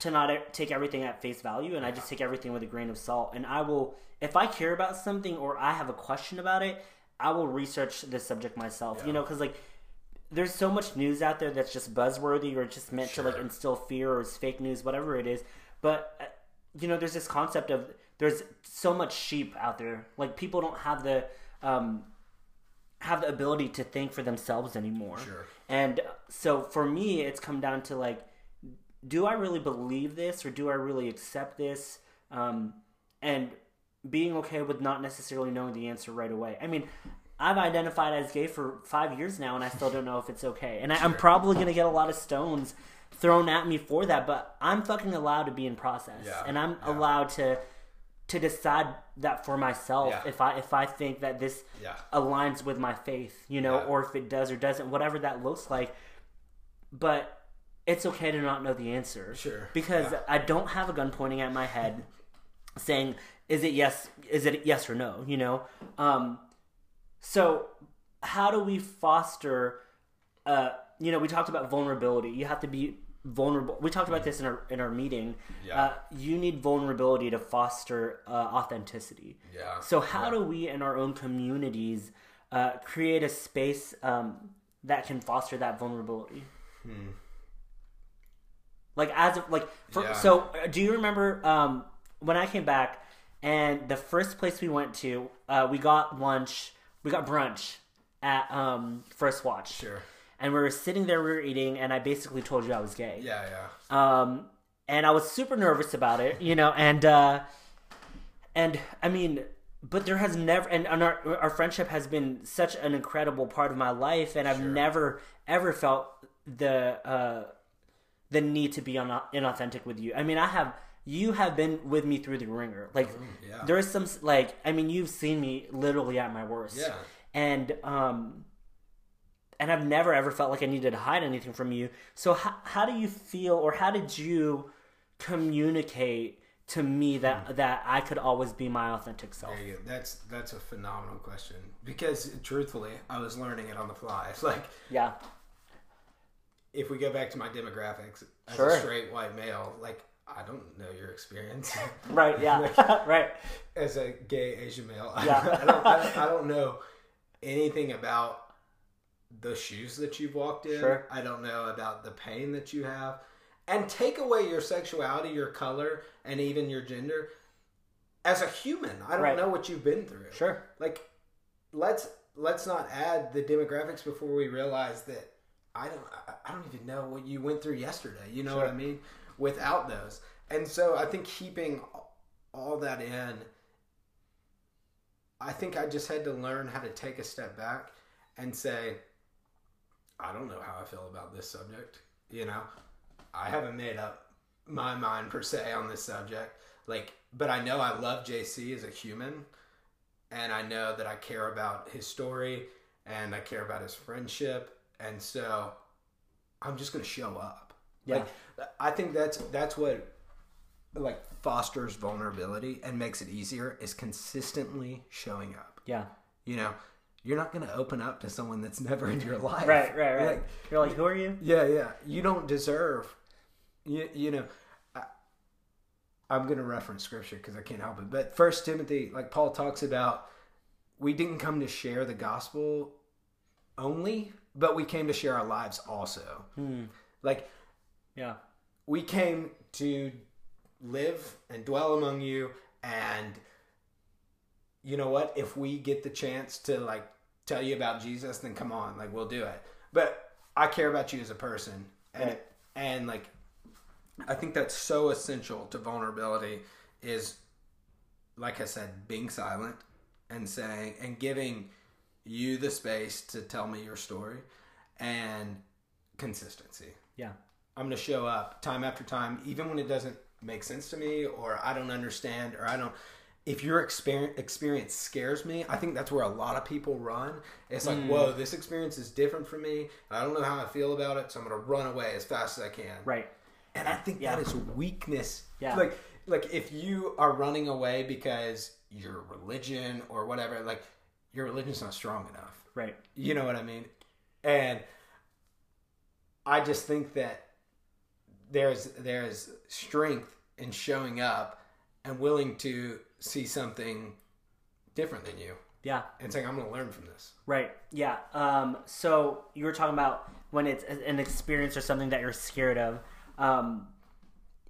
to not take everything at face value, and I just take everything with a grain of salt. And I will, if I care about something or I have a question about it, I will research the subject myself. You know, because like there's so much news out there that's just buzzworthy or just meant to like instill fear or is fake news, whatever it is. But uh, you know, there's this concept of there's so much sheep out there. Like people don't have the um, have the ability to think for themselves anymore. Sure. And so for me, it's come down to like, do I really believe this or do I really accept this? Um, and being okay with not necessarily knowing the answer right away. I mean, I've identified as gay for five years now, and I still don't know if it's okay. And I, I'm probably going to get a lot of stones thrown at me for that, but I'm fucking allowed to be in process, Yeah, and I'm yeah. allowed to to decide that for myself Yeah. if I if I think that this Yeah. aligns with my faith, you know, Yeah. or if it does or doesn't, whatever that looks like. But it's okay to not know the answer. Sure. Because. I don't have a gun pointing at my head saying, is it yes is it yes or no, you know? Um so how do we foster uh you know, we talked about vulnerability. You have to be vulnerable. We talked about this in our in our meeting. Yeah. Uh, you need vulnerability to foster uh, authenticity. Yeah. So how do we in our own communities uh, create a space um, that can foster that vulnerability? Like as of like for, Yeah. so uh, do you remember um, when I came back and the first place we went to uh, we got lunch we got brunch at um, First Watch Sure. And we were sitting there we were eating and I basically told you I was gay Yeah, yeah. um, and I was super nervous about it, you know, and uh, and I mean, but there has never, and, and our our friendship has been such an incredible part of my life, and I've never ever felt the uh, the need to be un- inauthentic with you. I mean, I have. You have been with me through the wringer. Like, yeah. there is some like. I mean, you've seen me literally at my worst. Yeah. And um, and I've never ever felt like I needed to hide anything from you. So how how do you feel, or how did you communicate to me that hmm. that I could always be my authentic self? There you go. That's that's a phenomenal question because truthfully, I was learning it on the fly. It's like Yeah. if we go back to my demographics as Sure. a straight white male, like I don't know your experience Right. Yeah. right. as a gay Asian male. Yeah. I, don't, I, don't, I don't know anything about the shoes that you've walked in. Sure. I don't know about the pain that you have. And take away your sexuality, your color, and even your gender. As a human, I don't Right. know what you've been through. Sure. Like, let's let's not add the demographics before we realize that I don't I- I don't even know what you went through yesterday. You know what I mean? Without those, and so I think keeping all that in, I think I just had to learn how to take a step back and say, I don't know how I feel about this subject. You know, I haven't made up my mind per se on this subject. Like, but I know I love JC as a human, and I know that I care about his story and I care about his friendship, and so I'm just gonna show up. Yeah. Like, I think that's that's what like fosters vulnerability and makes it easier is consistently showing up. Yeah. You know, you're not going to open up to someone that's never in your life. Right. Right. Right. Like, You're like, who are you? yeah, yeah. You don't deserve. You, you know, I, I'm going to reference scripture because I can't help it. But First Timothy, like Paul talks about, we didn't come to share the gospel only, but we came to share our lives also. Hmm. Like Yeah. we came to live and dwell among you and you know what if we get the chance to like tell you about jesus then come on like we'll do it but i care about you as a person and Right. and like i think that's so essential to vulnerability is like i said being silent and saying and giving you the space to tell me your story and consistency Yeah. I'm going to show up time after time, even when it doesn't make sense to me or I don't understand or I don't. If your experience experience scares me, I think that's where a lot of people run. It's like, mm. whoa, this experience is different for me. I don't know how I feel about it, so I'm going to run away as fast as I can. Right. And I think Yeah. that is weakness. Yeah. Like, like if you are running away because your religion or whatever, like your religion's not strong enough. Right. You know what I mean? And I just think that there's there's strength in showing up and willing to see something different than you Yeah. and saying I'm going to learn from this. Right. Yeah. Um, so you were talking about when it's an experience or something that you're scared of. Um,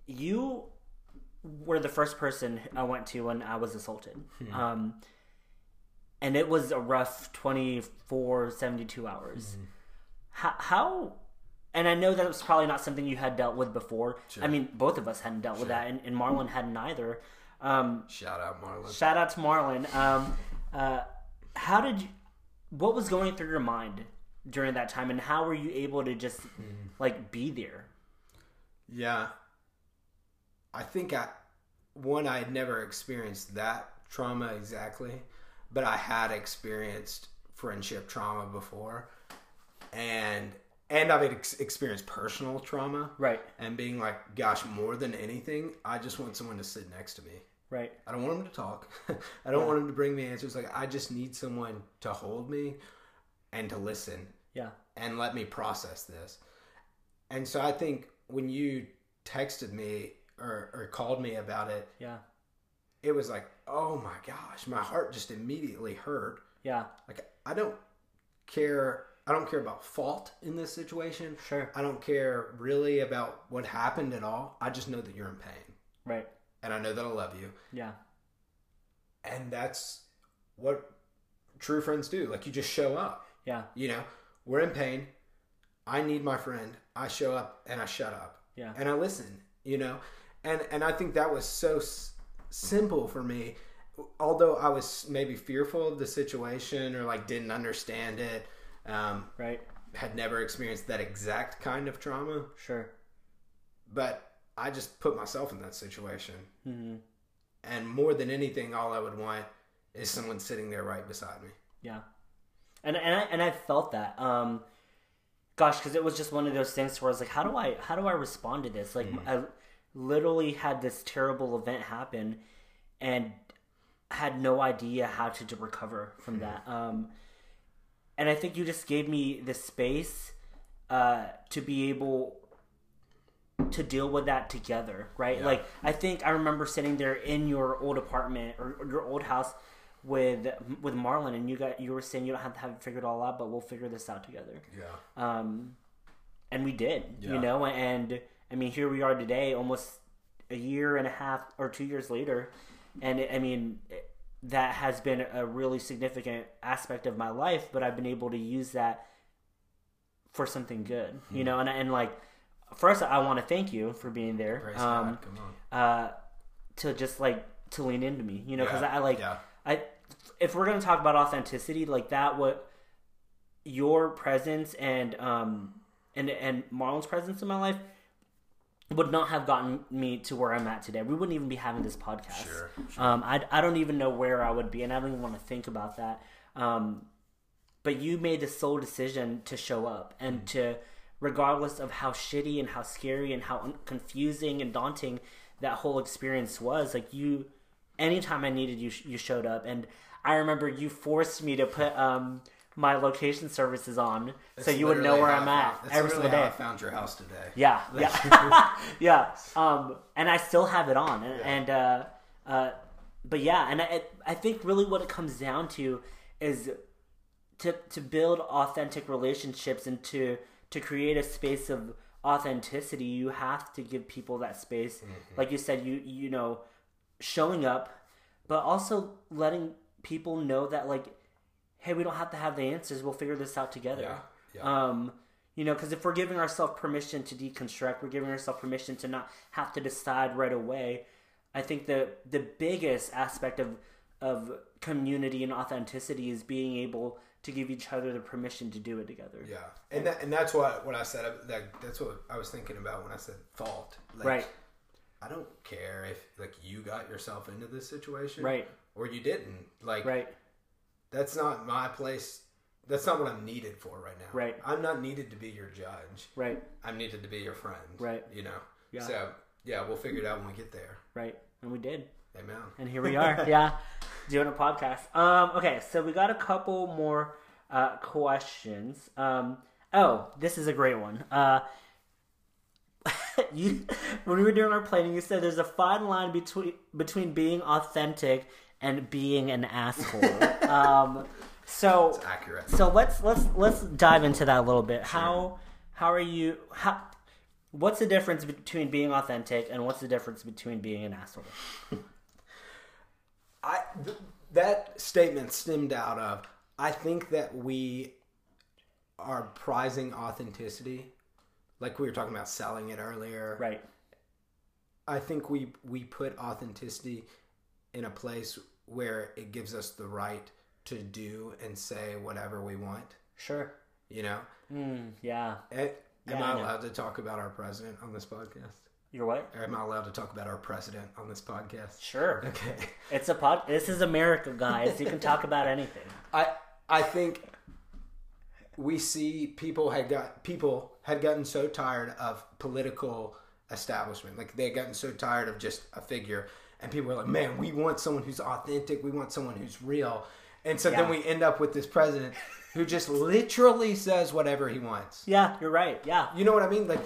you were the first person I went to when I was assaulted. Um, and it was a rough 24, 72 hours. How, how, and I know that was probably not something you had dealt with before. I mean, both of us hadn't dealt with that, and, and Marlon hadn't either. Um, Shout out Marlon. Shout out to Marlon. Um, uh, how did you? What was going through your mind during that time, and how were you able to just like be there? Yeah. I think I one I had never experienced that trauma exactly, but I had experienced friendship trauma before. And and I've ex- experienced personal trauma Right, and being like gosh, more than anything, I just want someone to sit next to me. right, I don't want them to talk. I don't want them to bring me answers. Like I just need someone to hold me and to listen yeah, and let me process this. And so I think when you texted me or, or called me about it, yeah, it was like, oh my gosh, my heart just immediately hurt. yeah, Like I don't care. I don't care about fault in this situation. sure, I don't care really about what happened at all. I just know that you're in pain, right, and I know that I love you, yeah, and that's what true friends do. Like you just show up. yeah, You know, we're in pain. I need my friend. I show up and I shut up yeah, and I listen. you know, and and I think that was so s- simple for me. Although I was maybe fearful of the situation or like didn't understand it, um, Right. had never experienced that exact kind of trauma, Sure. but I just put myself in that situation. hmm And more than anything, all I would want is someone sitting there right beside me. Yeah. And and I, and I felt that. Um, gosh, because it was just one of those things where I was like, how do I how do I respond to this? Like, I literally had this terrible event happen, and had no idea how to, to recover from that. Um, and I think you just gave me the space uh, to be able to deal with that together, right? Yeah. Like I think I remember sitting there in your old apartment or, or your old house with with Marlon, and you got you were saying you don't have to have it figured all out, but we'll figure this out together. Yeah. Um, and we did, Yeah. you know, and I mean here we are today, almost a year and a half or two years later, and I mean that has been a really significant aspect of my life, but I've been able to use that for something good, Hmm. you know, and and like first I want to thank you for being there, Praise um, God. Come on. uh, to just like to lean into me, you know, because Yeah, I, like yeah. I if we're gonna talk about authenticity, like that, what your presence and um and and Marlon's presence in my life would not have gotten me to where I'm at today. We wouldn't even be having this podcast. Sure, Um, I I don't even know where I would be, and I don't even want to think about that. Um, but you made the sole decision to show up and Mm. to regardless of how shitty and how scary and how un- confusing and daunting that whole experience was like you anytime i needed you you showed up and i remember you forced me to put um my location services on so you would know where i'm at found- that's every single day I found your house today. yeah, yeah, yeah. Um, and I still have it on, and, and uh, uh, but yeah, and I, I think really what it comes down to is to to build authentic relationships and to to create a space of authenticity. You have to give people that space, like you said. You you know, showing up, but also letting people know that like, hey, we don't have to have the answers. We'll figure this out together. Yeah. Yeah. Um, you know, because if we're giving ourselves permission to deconstruct, we're giving ourselves permission to not have to decide right away. I think the the biggest aspect of of community and authenticity is being able to give each other the permission to do it together. Yeah, and that, and that's what what I said. That that's what I was thinking about when I said fault. Like, Right. I don't care if like you got yourself into this situation, Right. or you didn't. Like, Right. That's not my place. That's not what I'm needed for right now. Right. I'm not needed to be your judge. Right. I'm needed to be your friend. Right. You know. Yeah. So yeah, we'll figure it out when we get there. Right. And we did. Amen. And here we are. yeah. Doing a podcast. Um, okay, so we got a couple more uh, questions. Um, oh, this is a great one. Uh, you, when we were doing our planning, you said there's a fine line between between being authentic and being an asshole. um, so Accurate. so let's let's let's dive into that a little bit. How how are you? How what's the difference between being authentic and what's the difference between being an asshole? I th- that statement stemmed out of I think that we are prizing authenticity, like we were talking about selling it earlier. Right. I think we we put authenticity in a place where it gives us the right to do and say whatever we want. Sure. You know, Mm, yeah. Eh, am Yeah, I I allowed to talk about our president on this podcast? You're what? Or am I allowed to talk about our president on this podcast? Sure. Okay. It's a pod. This is America, guys. You can talk about anything. I I think we see people had got people had gotten so tired of political establishment. Like they had gotten so tired of just a figure and people were like, Man, we want someone who's authentic, we want someone who's real. And so Yeah. then we end up with this president who just literally says whatever he wants. Yeah, you're right. Yeah. You know what I mean? Like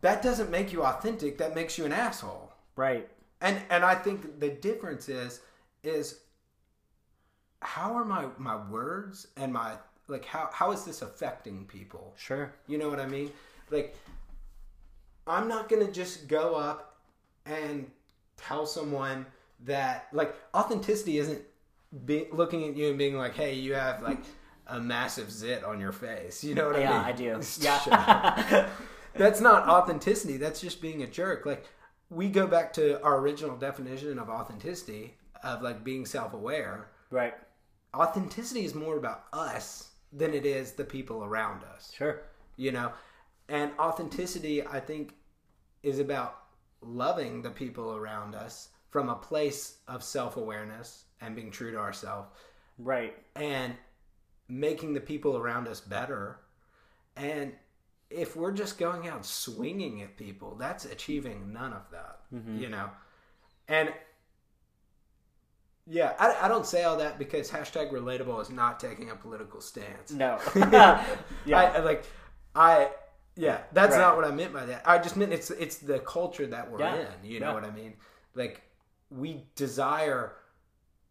that doesn't make you authentic, that makes you an asshole. Right. And and I think the difference is is how are my my words and my like how how is this affecting people? Sure. You know what I mean? Like I'm not going to just go up and tell someone that like authenticity isn't be, looking at you and being like, "Hey, you have like a massive zit on your face." You know what Yeah, I mean? Yeah, I do. Yeah. that's not authenticity. That's just being a jerk. Like we go back to our original definition of authenticity of like being self-aware. Right. Authenticity is more about us than it is the people around us. Sure. You know, and authenticity, I think, is about loving the people around us from a place of self-awareness and being true to ourselves Right. and making the people around us better. And if we're just going out swinging at people, that's achieving none of that, mm-hmm. you know? And yeah, I, I don't say all that because hashtag relatable is not taking a political stance. No. Yeah. I like, I, yeah, that's Right. not what I meant by that. I just meant it's it's the culture that we're Yeah. in. You know Yeah. what I mean? Like, we desire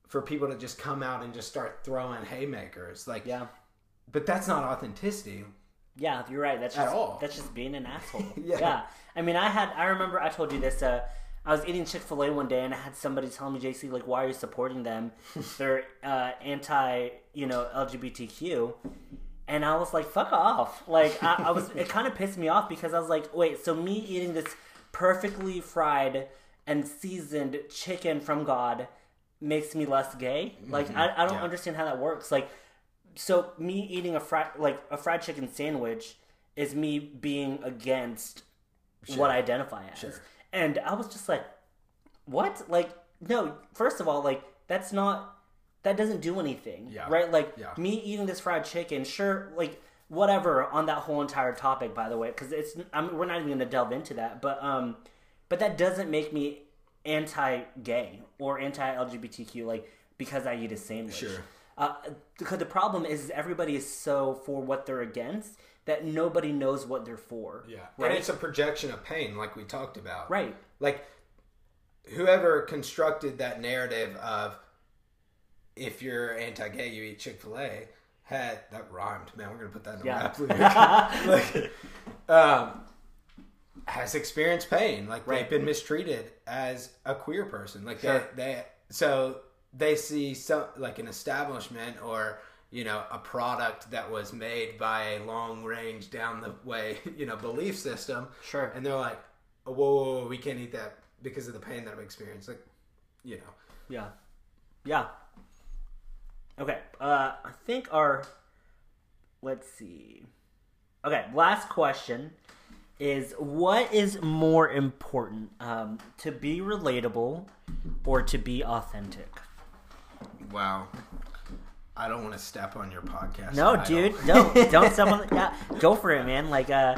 for people to just come out and just start throwing haymakers. Like, yeah. but that's not authenticity. Yeah, you're right. That's At just all. that's just being an asshole. Yeah. I mean, I had I remember I told you this. Uh, I was eating Chick Fil A one day and I had somebody tell me, JC, like, why are you supporting them? They're uh, anti, you know, LGBTQ. And I was like, fuck off. Like, I, I was. It kind of pissed me off because I was like, wait, so me eating this perfectly fried and seasoned chicken from God makes me less gay? Like, mm-hmm. I, I don't Yeah. understand how that works. Like, so me eating a fried like a fried chicken sandwich is me being against what I identify as. Sure. And I was just like, what? Like, no, first of all, like, that's not, that doesn't do anything. Yeah. Right? Like, Yeah. me eating this fried chicken, sure, like, whatever on that whole entire topic, by the way, because it's, I mean, we're not even going to delve into that, but, um, but that doesn't make me anti-gay or anti-LGBTQ, like, because I eat a sandwich. Sure. Uh, because the problem is everybody is so for what they're against that nobody knows what they're for. Yeah, Right. and it's a projection of pain, like we talked about. Right. Like, whoever constructed that narrative of if you're anti-gay, you eat Chick Fil A. Had that rhymed, man. We're gonna put that in the Yeah. rap lyric. like, um, has experienced pain. Like Right. they've been mistreated as a queer person. Like Sure. they, they, so they see some like an establishment or you know a product that was made by a long range down the way you know belief system. Sure. And they're like, oh, whoa, whoa, whoa, we can't eat that because of the pain that I've experienced. Like, you know, Yeah. Yeah. Okay. Uh, I think our. Let's see. Okay. Last question is what is more important, um, to be relatable or to be authentic? wow. I don't want to step on your podcast. No, dude, don't don't step on. The, yeah, go for it, man. Like, uh,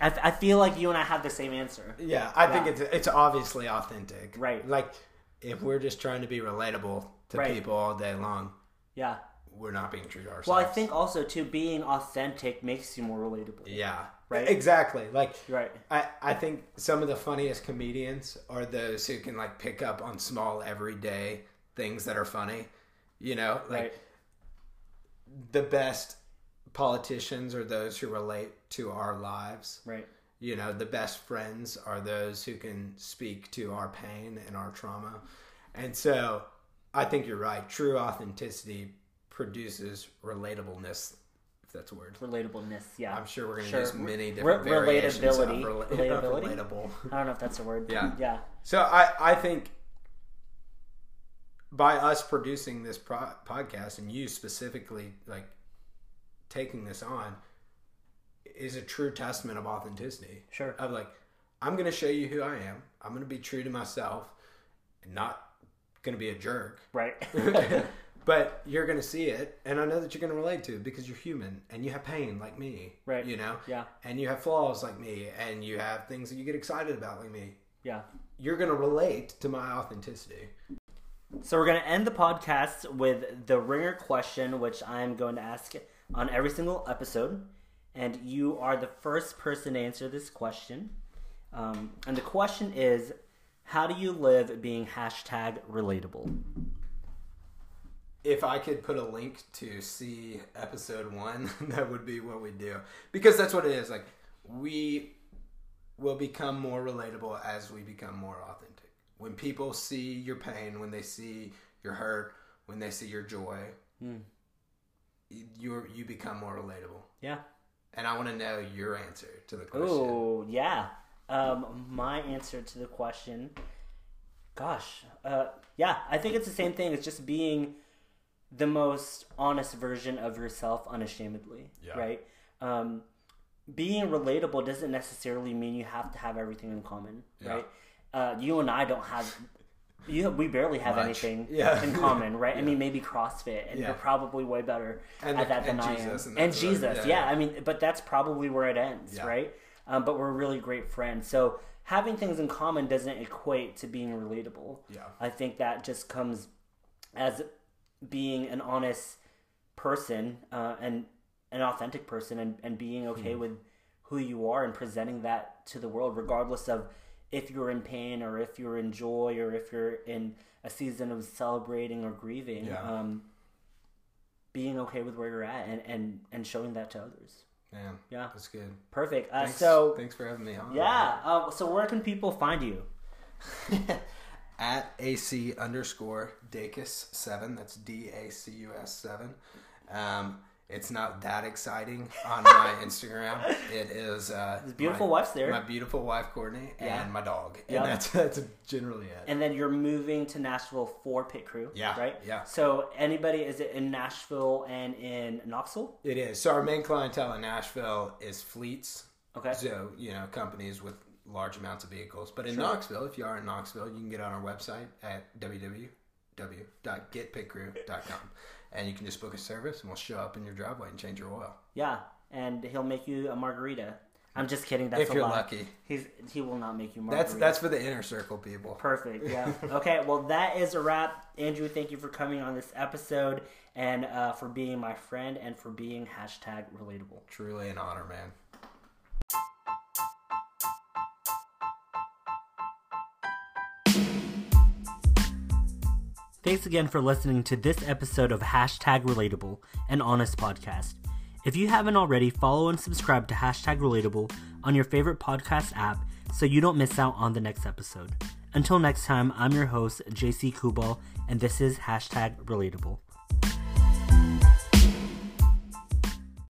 I, I feel like you and I have the same answer. Yeah, I think it's it's obviously authentic. Right. Like, if we're just trying to be relatable to Right. people all day long, Yeah. we're not being true to ourselves. Well, I think also too being authentic makes you more relatable. Yeah. Right. Exactly. Like, Right. I, I think some of the funniest comedians are those who can like pick up on small everyday things that are funny. You know, like Right. the best politicians are those who relate to our lives. Right. You know, the best friends are those who can speak to our pain and our trauma. And so I think you're right. True authenticity produces relatableness, if that's a word. Relatableness, Yeah. I'm sure we're going to Sure. use many Re- different of relatability. rela- Relatability? relatable. I don't know if that's a word. Yeah. Yeah. So I, I think by us producing this pro- podcast and you specifically like taking this on is a true testament of authenticity. Sure. Of like, I'm going to show you who I am. I'm going to be true to myself and not going to be a jerk. Right. but you're going to see it and I know that you're going to relate to it because you're human and you have pain like me. Right. You know? Yeah. And you have flaws like me and you have things that you get excited about like me. Yeah. You're going to relate to my authenticity. So we're going to end the podcast with the ringer question, which I'm going to ask on every single episode. And you are the first person to answer this question. Um, and the question is How do you live being hashtag relatable? If I could put a link to see episode one, that would be what we do. Because that's what it is. Like, we will become more relatable as we become more authentic. When people see your pain, when they see your hurt, when they see your joy, hmm. you you become more relatable. Yeah. And I want to know your answer to the question. Oh yeah. Um, my answer to the question, gosh, uh, yeah, I think it's the same thing. It's just being the most honest version of yourself, unashamedly. Yeah. Right. Um, being relatable doesn't necessarily mean you have to have everything in common. Yeah. Right. Uh, you and I don't have. You, we barely have Much. anything Yeah. in common, right? I mean, maybe CrossFit, and Yeah. you're probably way better And at that than and I Jesus, am. and And, Jesus, yeah, yeah, yeah. I mean, but that's probably where it ends, Yeah. right? Um, but we're really great friends. So having things in common doesn't equate to being relatable. Yeah. I think that just comes as being an honest person uh, and an authentic person and, and being okay with who you are and presenting that to the world, regardless of if you're in pain or if you're in joy or if you're in a season of celebrating or grieving. Yeah. Um, being okay with where you're at and, and, and showing that to others. Man, Yeah. that's good. Perfect. Uh, Thanks, so, thanks for having me on. yeah. Uh, so, where can people find you? At AC underscore Dacus seven. That's D A C U S seven. Um, it's not that exciting on my Instagram. It is uh, His beautiful my, wife's there. My beautiful wife Courtney Yeah. and my dog. Yeah. And that's that's generally it. And then you're moving to Nashville for Pit Crew. Yeah, Right? yeah. So, anybody, is it in Nashville and in Knoxville? It is. So our main clientele in Nashville is fleets. Okay. So, you know, companies with large amounts of vehicles. But in Sure. Knoxville, if you are in Knoxville, you can get on our website at www.getpitcrew.com. And you can just book a service and we'll show up in your driveway and change your oil. Yeah. And he'll make you a margarita. I'm just kidding. That's if you're lucky. He's, he will not make you margarita. That's that's for the inner circle people. Perfect. Yeah. okay. Well, that is a wrap. Andrew, thank you for coming on this episode and uh, for being my friend and for being hashtag relatable. Truly an honor, man. Thanks again for listening to this episode of Hashtag Relatable, an honest podcast. If you haven't already, follow and subscribe to Hashtag Relatable on your favorite podcast app so you don't miss out on the next episode. Until next time, I'm your host, JC Kubal, and this is Hashtag Relatable.